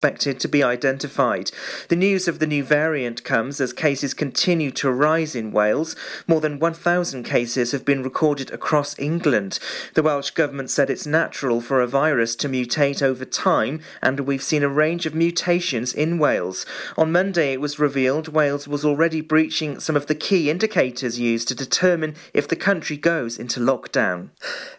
expected to be identified. The news of the new variant comes as cases continue to rise in Wales. More than 1,000 cases have been recorded across England. The Welsh Government said it's natural for a virus to mutate over time, and we've seen a range of mutations in Wales. On Monday, it was revealed Wales was already breaching some of the key indicators used to determine if the country goes into lockdown.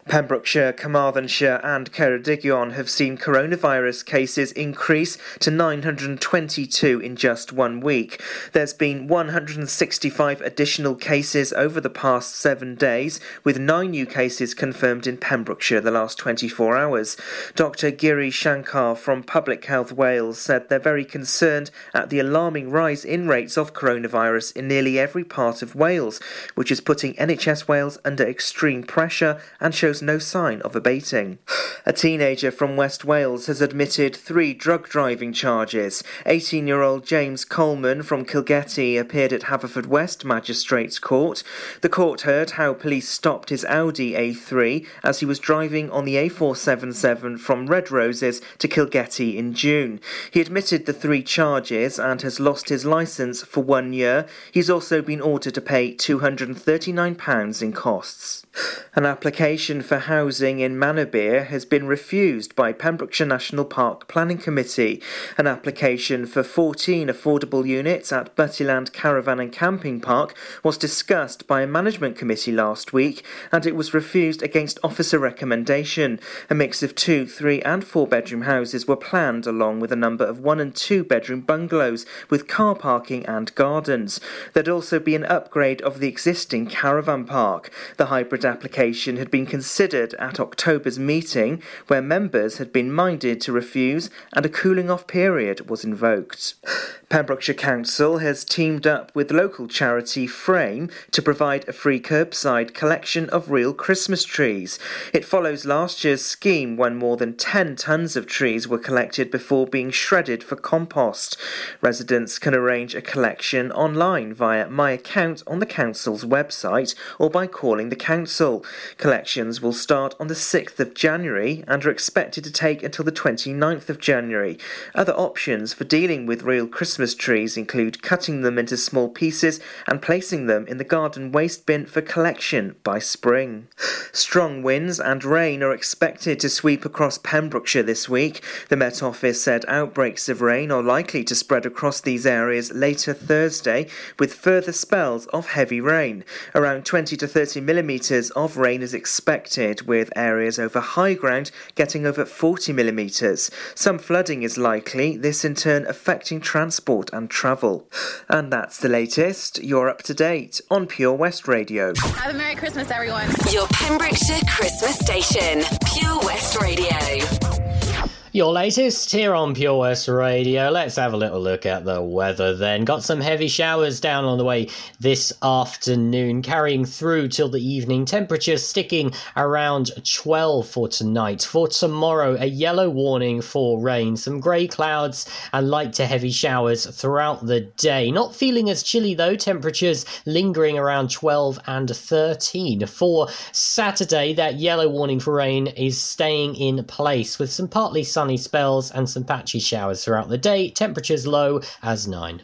Pembrokeshire, Carmarthenshire, and Ceredigion have seen coronavirus cases increase to 922 in just one week. There's been 165 additional cases over the past seven days, with nine new cases confirmed in Pembrokeshire the last 24 hours. Dr. Giri Shankar from Public Health Wales said they're very concerned at the alarming rise in rates of coronavirus in nearly every part of Wales, which is putting NHS Wales under extreme pressure and shows no sign of abating. A teenager from West Wales has admitted three drug driving charges. 18 year old James Coleman from Kilgetty appeared at Haverfordwest Magistrates Court. The court heard how police stopped his Audi A3 as he was driving on the A477 from Red Roses to Kilgetty in June. He admitted the three charges and has lost his licence for one year. He's also been ordered to pay £239 in costs. An application for housing in Manorbier has been refused by Pembrokeshire National Park Planning Committee. An application for 14 affordable units at Buttyland Caravan and Camping Park was discussed by a management committee last week and it was refused against officer recommendation. A mix of two, three, and four bedroom houses were planned along with a number of one and two bedroom bungalows with car parking and gardens. There'd also be an upgrade of the existing caravan park. The hybrid application had been considered at October's meeting, where members had been minded to refuse and a cooling off period was invoked. Pembrokeshire Council has teamed up with local charity Frame to provide a free curbside collection of real Christmas trees. It follows last year's scheme when more than 10 tonnes of trees were collected before being shredded for compost. Residents can arrange a collection online via My Account on the Council's website or by calling the Council. Collections will start on the 6th of January and are expected to take until the 29th of January. Other options for dealing with real Christmas trees include cutting them into small pieces and placing them in the garden waste bin for collection by spring. Strong winds and rain are expected to sweep across Pembrokeshire this week. The Met Office said outbreaks of rain are likely to spread across these areas later Thursday, with further spells of heavy rain. Around 20 to 30 millimetres of rain is expected, with areas over high ground getting over 40 millimetres. Some flooding is likely, this in turn affecting transport and travel. And that's the latest. You're up to date on Pure West Radio. Have a Merry Christmas, everyone. Your Pembrokeshire Christmas station, Pure West Radio. Your latest here on Pure West Radio. Let's have a little look at the weather then. Got some heavy showers down on the way this afternoon, carrying through till the evening. Temperatures sticking around 12 for tonight. For tomorrow, a yellow warning for rain, some grey clouds and light to heavy showers throughout the day. Not feeling as chilly though, temperatures lingering around 12 and 13. For Saturday, that yellow warning for rain is staying in place with some partly sunny sunny spells and some patchy showers throughout the day. Temperatures low as 9.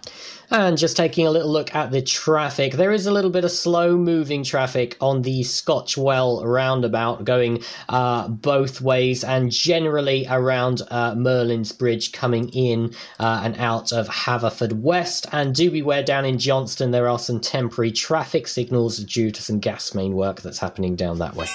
And just taking a little look at the traffic, there is a little bit of slow moving traffic on the Scotchwell roundabout going uh, both ways and generally around uh, Merlin's Bridge coming in uh, and out of Haverfordwest. And do beware down in Johnston, there are some temporary traffic signals due to some gas main work that's happening down that way.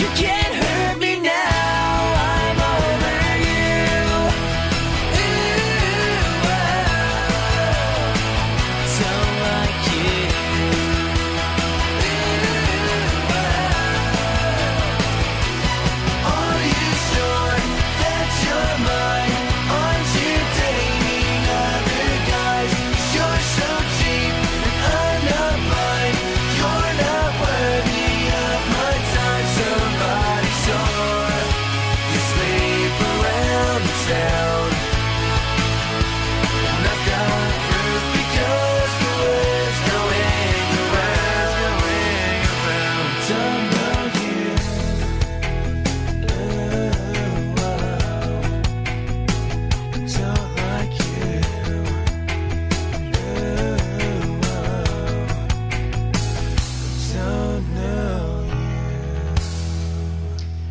You can't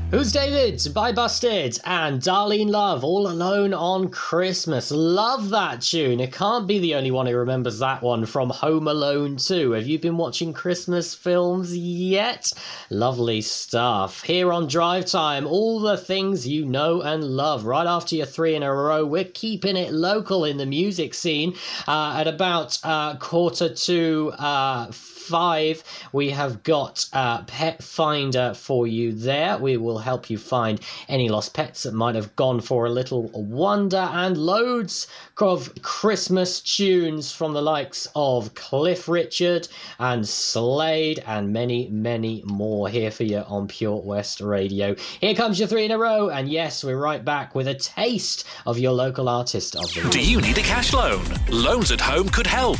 Who's David? By Busted and Darlene Love, All Alone on Christmas. Love that tune. It can't be the only one who remembers that one from Home Alone 2. Have you been watching Christmas films yet? Lovely stuff. Here on Drive Time, all the things you know and love. Right after your three in a row, we're keeping it local in the music scene. Uh, at about uh, quarter to uh, five, we have got uh, Pet Finder for you there. We will help you find any lost pets that might have gone for a little wander and loads of Christmas tunes from the likes of Cliff Richard and Slade and many, many more here for you on Pure West Radio. Here comes your three in a row, and yes, we're right back with a taste of your local artist of the week. Do you need a cash loan? Loans at Home could help.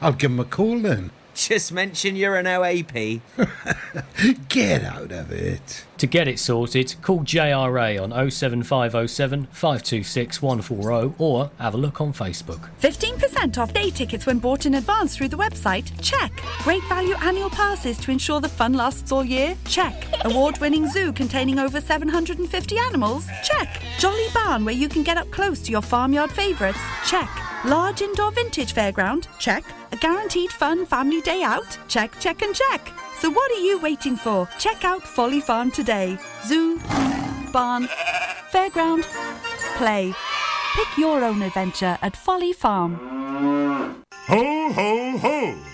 I'll give him a call then. Just mention you're an OAP. Get out of it. To get it sorted, call JRA on 07507 526 140 or have a look on Facebook. 15% off day tickets when bought in advance through the website? Check. Great value annual passes to ensure the fun lasts all year? Check. Award winning zoo containing over 750 animals? Check. Jolly barn where you can get up close to your farmyard favourites? Check. Large indoor vintage fairground? Check. A guaranteed fun family day out? Check, check, and check. So what are you waiting for? Check out Folly Farm today. Zoo, barn, fairground, play. Pick your own adventure at Folly Farm. Ho, ho, ho!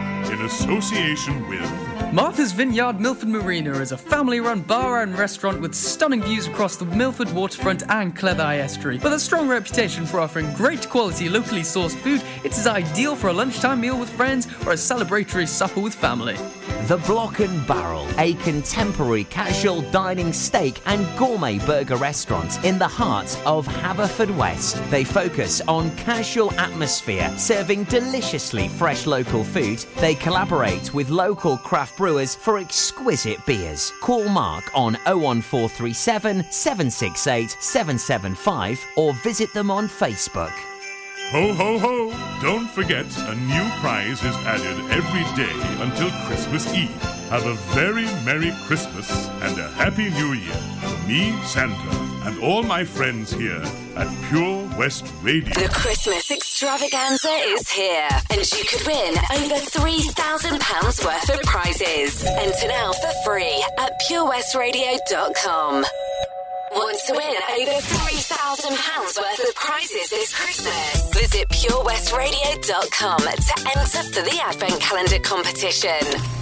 in association with Martha's Vineyard Milford Marina is a family run bar and restaurant with stunning views across the Milford waterfront and Cleddau estuary. With a strong reputation for offering great quality locally sourced food, it is ideal for a lunchtime meal with friends or a celebratory supper with family. The Block and Barrel, a contemporary casual dining steak and gourmet burger restaurant in the heart of Haverfordwest. They focus on casual atmosphere, serving deliciously fresh local food. They collaborate with local craft brewers for exquisite beers. Call Mark on 01437 768 775 or visit them on Facebook. Ho, ho, ho! Don't forget, a new prize is added every day until Christmas Eve. Have a very Merry Christmas and a Happy New Year from me, Santa, and all my friends here at Pure West Radio. The Christmas extravaganza is here, and you could win over £3,000 worth of prizes. Enter now for free at purewestradio.com. Want to win over £3,000 worth of prizes this Christmas? Visit purewestradio.com to enter for the Advent Calendar competition.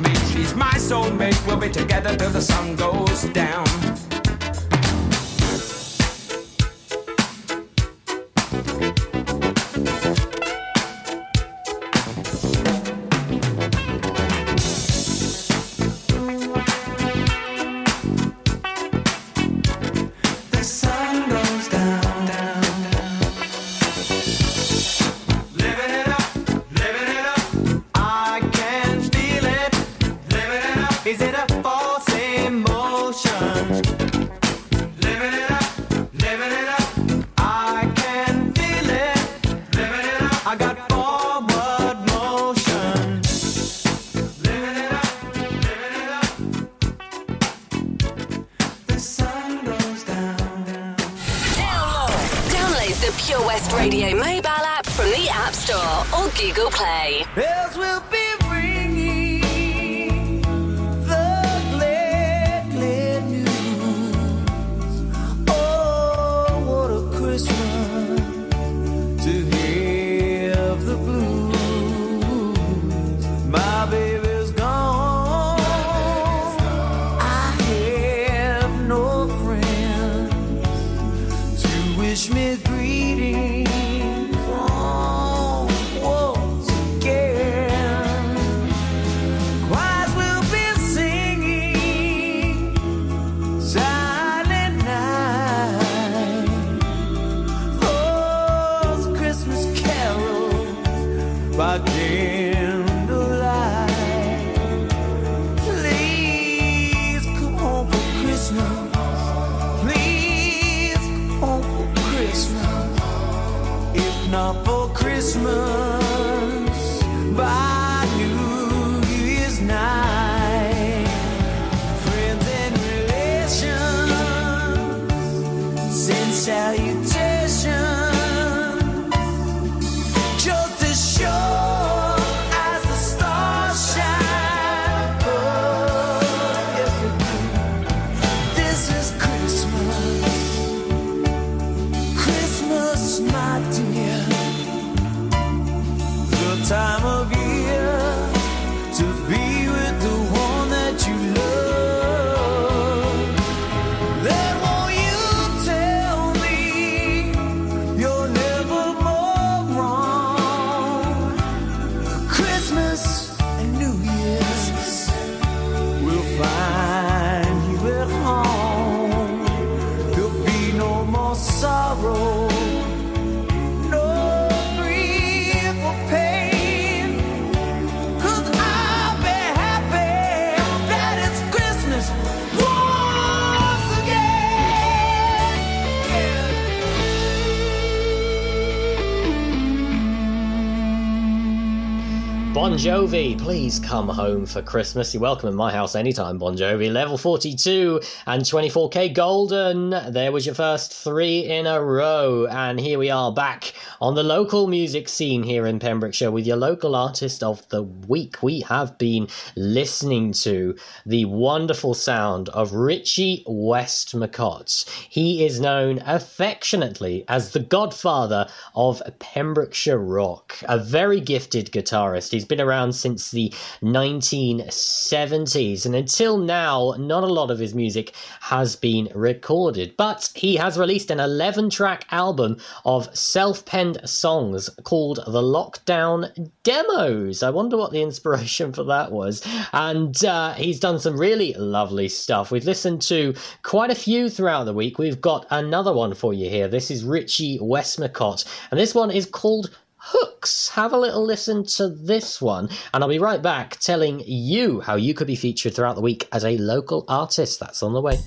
Me. She's my soulmate, we'll be together till the sun goes down. If not for Christmas, Jovi, please come home for Christmas. You're welcome in my house anytime, Bon Jovi. Level 42 and 24kGoldn. There was your first three in a row. And here we are back on the local music scene here in Pembrokeshire with your local artist of the week. We have been listening to the wonderful sound of Richie Westmacott. He is known affectionately as the godfather of Pembrokeshire rock, a very gifted guitarist. He's been around since the 1970s, and until now, not a lot of his music has been recorded. But he has released an 11 track album of self penned songs called the Lockdown Demos. I wonder what the inspiration for that was. And uh, he's done some really lovely stuff. We've listened to quite a few throughout the week. We've got another one for you here. This is Richie Westmacott, and this one is called Hooks. Have a little listen to this one, and I'll be right back telling you how you could be featured throughout the week as a local artist. That's on the way.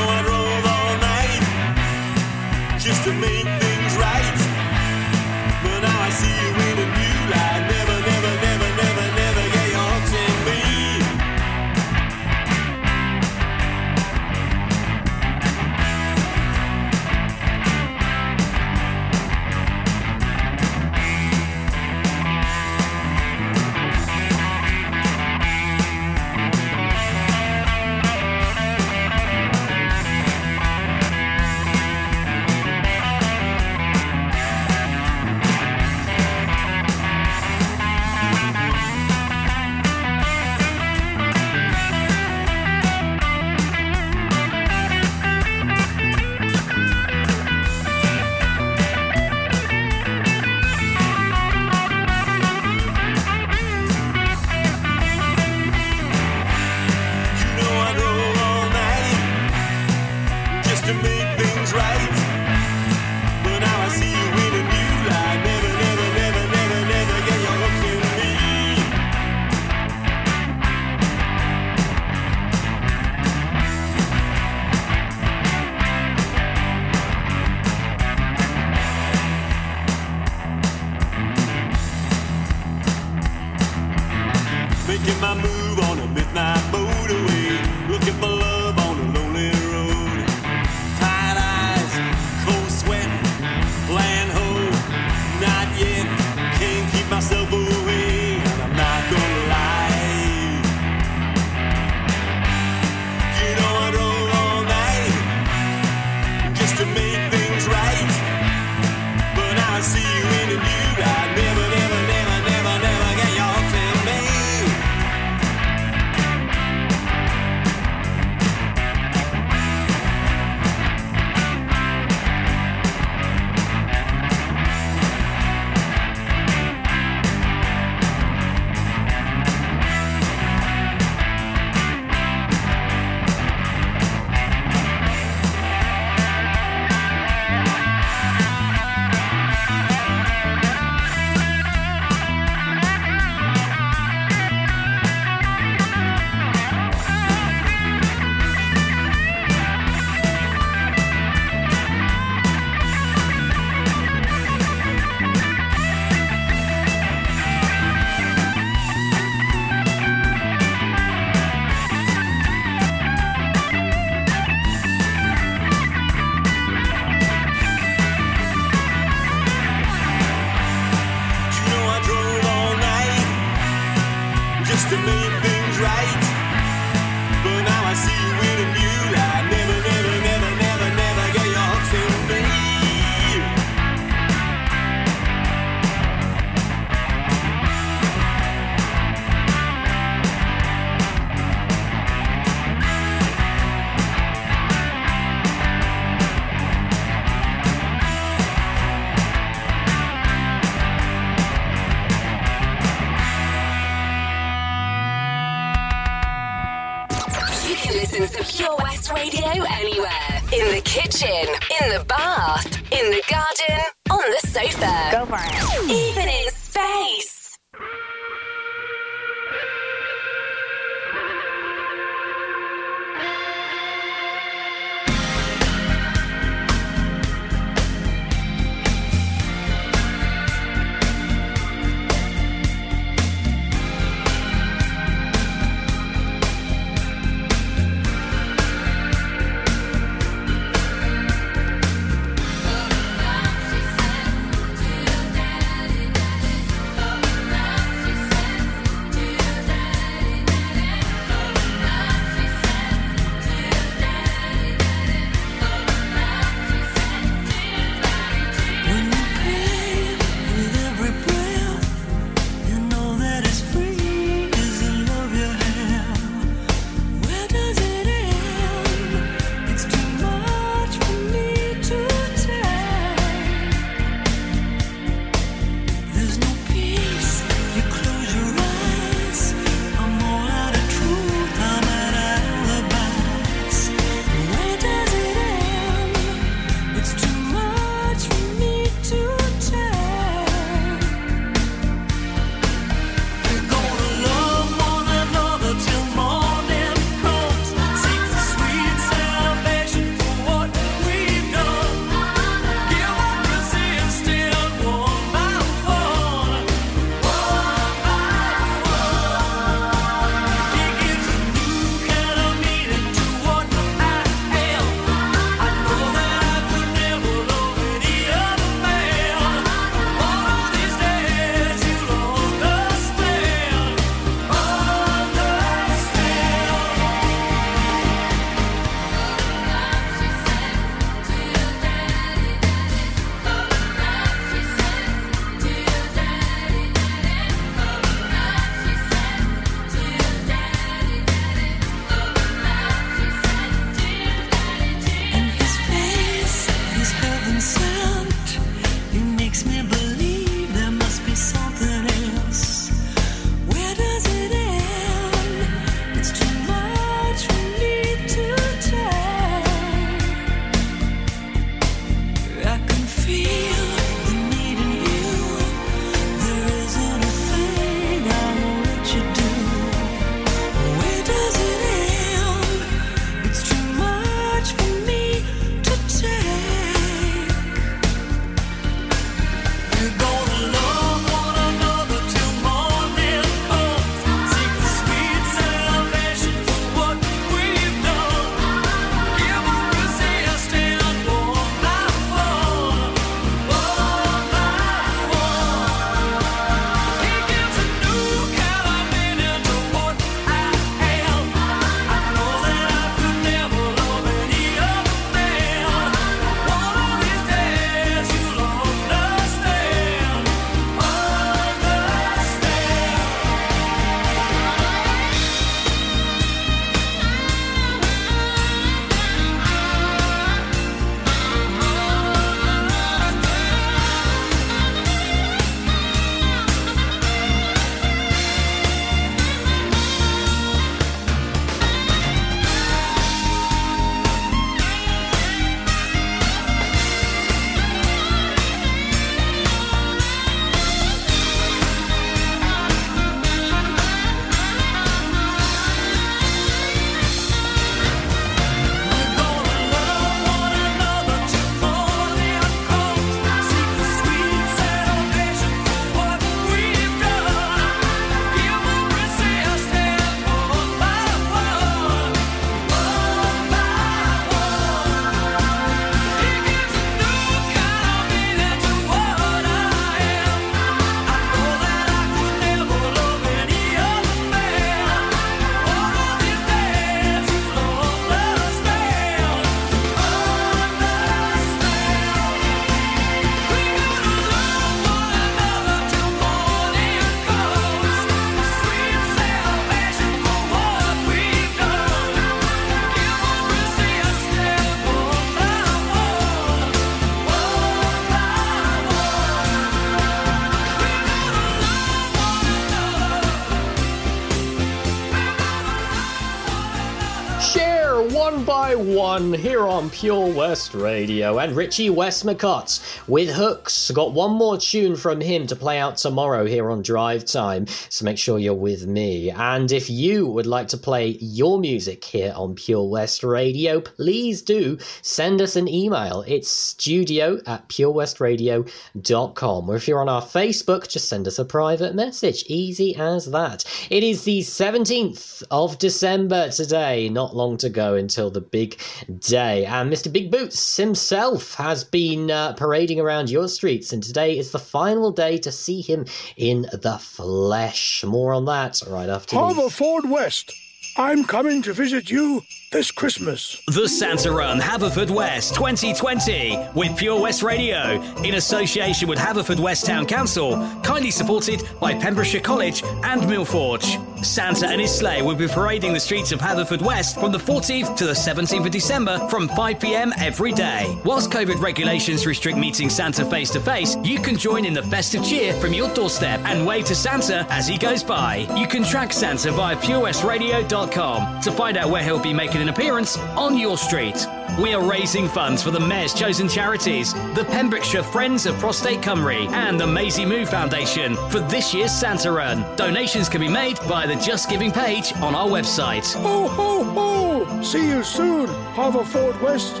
Pure West Radio. And Richie Westmacott with Hooks. Got one more tune from him to play out tomorrow here on Drive Time. So make sure you're with me. And if you would like to play your music here on Pure West Radio, please do send us an email. It's studio at purewestradio.com. Or if you're on our Facebook, just send us a private message. Easy as that. It is the 17th of December today, not long to go until the big day. And Mr. Big Boots himself has been uh, parading around your streets, and today is the final day to see him in the flesh. More on that right after these. Haverford West, I'm coming to visit you this Christmas. The Santa Run Haverfordwest 2020 with Pure West Radio in association with Haverfordwest Town Council, kindly supported by Pembrokeshire College and Millforge. Santa and his sleigh will be parading the streets of Haverfordwest from the 14th to the 17th of December from 5 pm every day. Whilst COVID regulations restrict meeting Santa face to face, you can join in the festive cheer from your doorstep and wave to Santa as he goes by. You can track Santa via purewestradio.com to find out where he'll be making an appearance on your street. We are raising funds for the Mayor's chosen charities, the Pembrokeshire Friends of Prostate Cymru, and the Maisie Moo Foundation for this year's Santa Run. Donations can be made via the Just Giving page on our website. Ho, ho, ho! See you soon, Haverford West.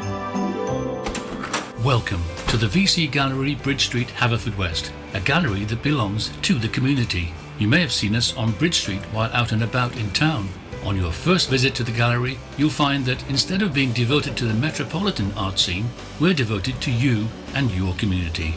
Welcome to the VC Gallery, Bridge Street, Haverfordwest, a gallery that belongs to the community. You may have seen us on Bridge Street while out and about in town. On your first visit to the gallery, you'll find that instead of being devoted to the metropolitan art scene, we're devoted to you and your community.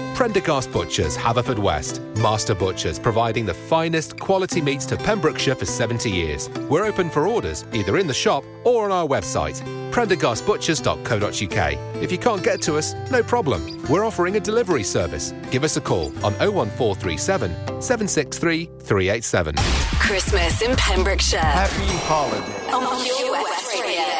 Prendergast Butchers, Haverfordwest. Master Butchers, providing the finest quality meats to Pembrokeshire for 70 years. We're open for orders, either in the shop or on our website, prendergastbutchers.co.uk. If you can't get to us, no problem. We're offering a delivery service. Give us a call on 01437 763 387. Christmas in Pembrokeshire. Happy holiday. On Pure West Radio.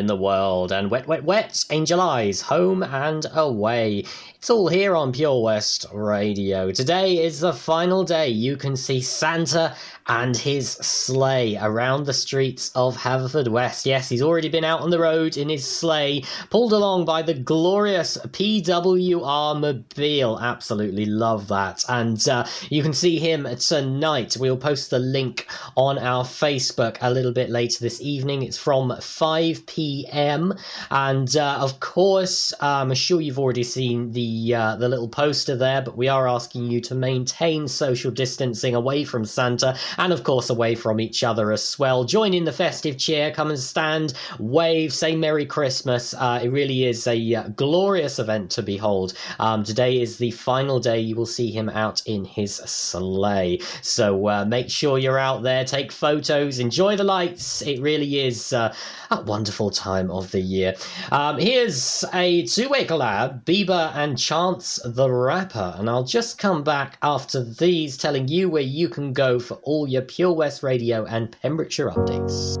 In the World, and Wet, Wet, Wet, Angel Eyes, Home and Away. It's all here on Pure West Radio. Today is the final day you can see Santa and his sleigh around the streets of Haverfordwest. Yes, he's already been out on the road in his sleigh, pulled along by the glorious PWR Mobile. Absolutely love that. And uh, you can see him tonight. We'll post the link on our Facebook a little bit later this evening. It's from 5 p.m. And uh, of course, I'm sure you've already seen the uh, the little poster there, but we are asking you to maintain social distancing away from Santa and of course away from each other as well. Join in the festive cheer, come and stand, wave, say Merry Christmas. Uh, it really is a uh, glorious event to behold. Um, today is the final day you will see him out in his sleigh. So uh, make sure you're out there, take photos, enjoy the lights. It really is uh, a wonderful time of the year. Um, here's a two-way collab, Bieber and Chance the Rapper, and I'll just come back after these telling you where you can go for all your Pure West Radio and Pembrokeshire updates.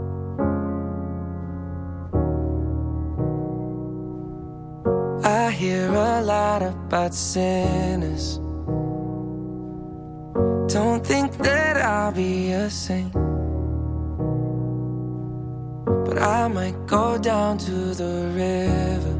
I hear a lot about sinners. Don't think that I'll be a saint. But I might go down to the river.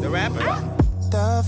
The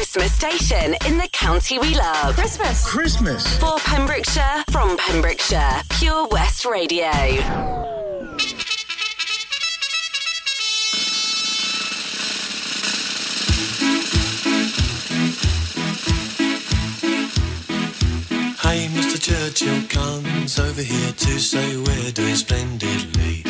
Christmas station in the county we love. Christmas. Christmas. For Pembrokeshire, from Pembrokeshire, Pure West Radio. Rachel comes over here to say we're doing splendidly.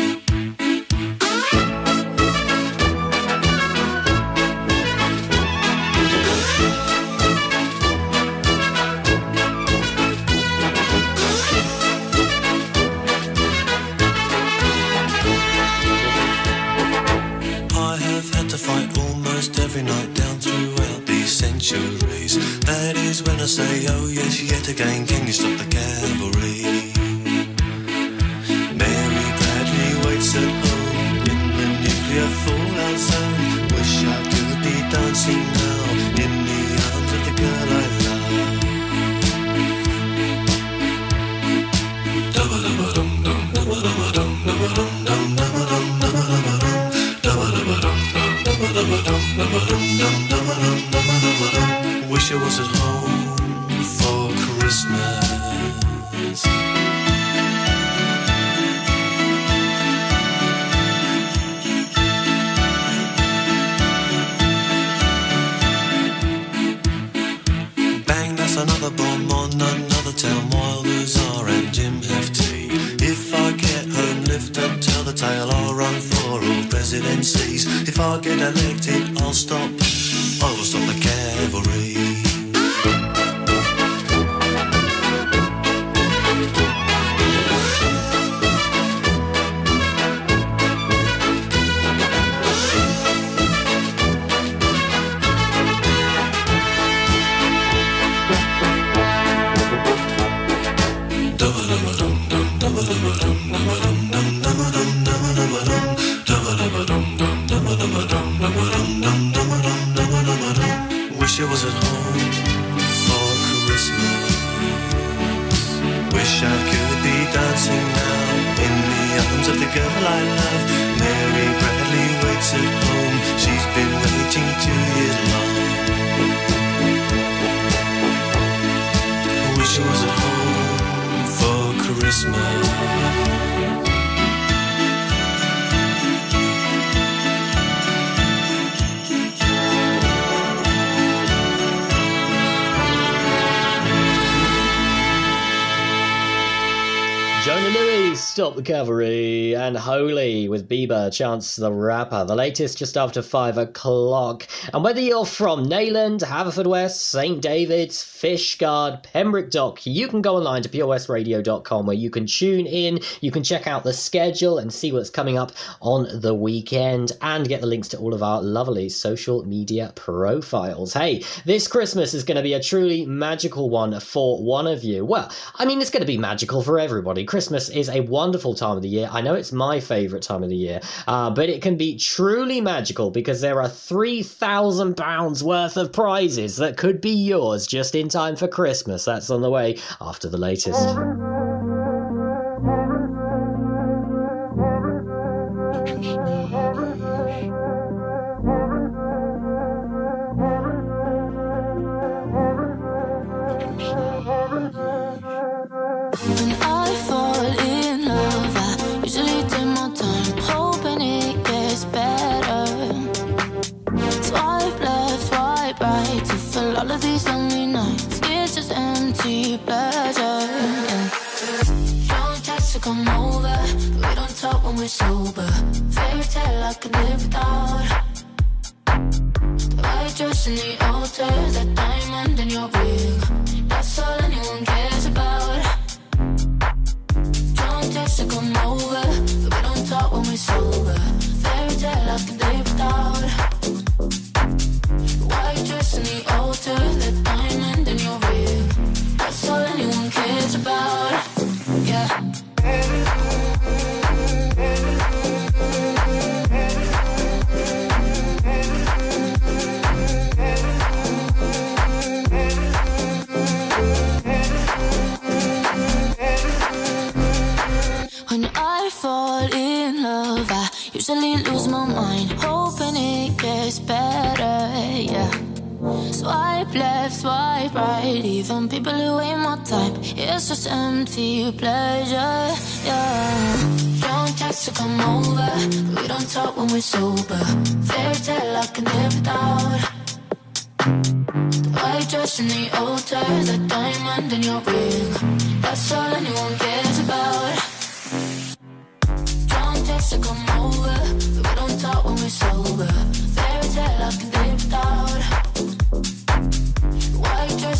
These centuries. That is when I say, oh yes, yet again, can you stop the cavalry? Mary Bradley waits at home in the nuclear fallout zone. Wish I could be dancing If I get elected, I'll stop. Bieber, Chance the Rapper. The latest just after 5 o'clock. And whether you're from Neyland, Haverfordwest, St. David's, Fishguard, Pembroke Dock, you can go online to purewestradio.com where you can tune in, you can check out the schedule and see what's coming up on the weekend, and get the links to all of our lovely social media profiles. Hey, this Christmas is going to be a truly magical one for one of you. Well, I mean, it's going to be magical for everybody. Christmas is a wonderful time of the year. I know it's my favourite time of the year, uh, but it can be truly magical because there are £3,000 worth of prizes that could be yours just in time for Christmas. That's on the way after the latest. We're sober. Fairy tale I could live without. The white dress and the altar, that diamond in your ring. That's all anyone cares about. Don't text to come over, we don't talk when we're sober. Fairy tale I can people who ain't my type. It's just empty pleasure, yeah. Don't text to come over, we don't talk when we're sober. Fairy tale I can live without. The white dress in the altar, the diamond in your ring. That's all anyone cares about. Don't text to come over, we don't talk when we're sober. Fairy tale I can live without.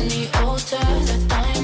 In the altar, the diamond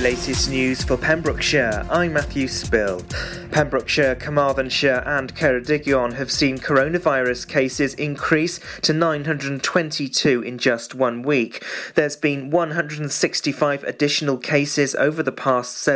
the latest news for Pembrokeshire, I'm Matthew Spill. Pembrokeshire, Carmarthenshire, and Ceredigion have seen coronavirus cases increase to 922 in just one week. There's been 165 additional cases over the past seven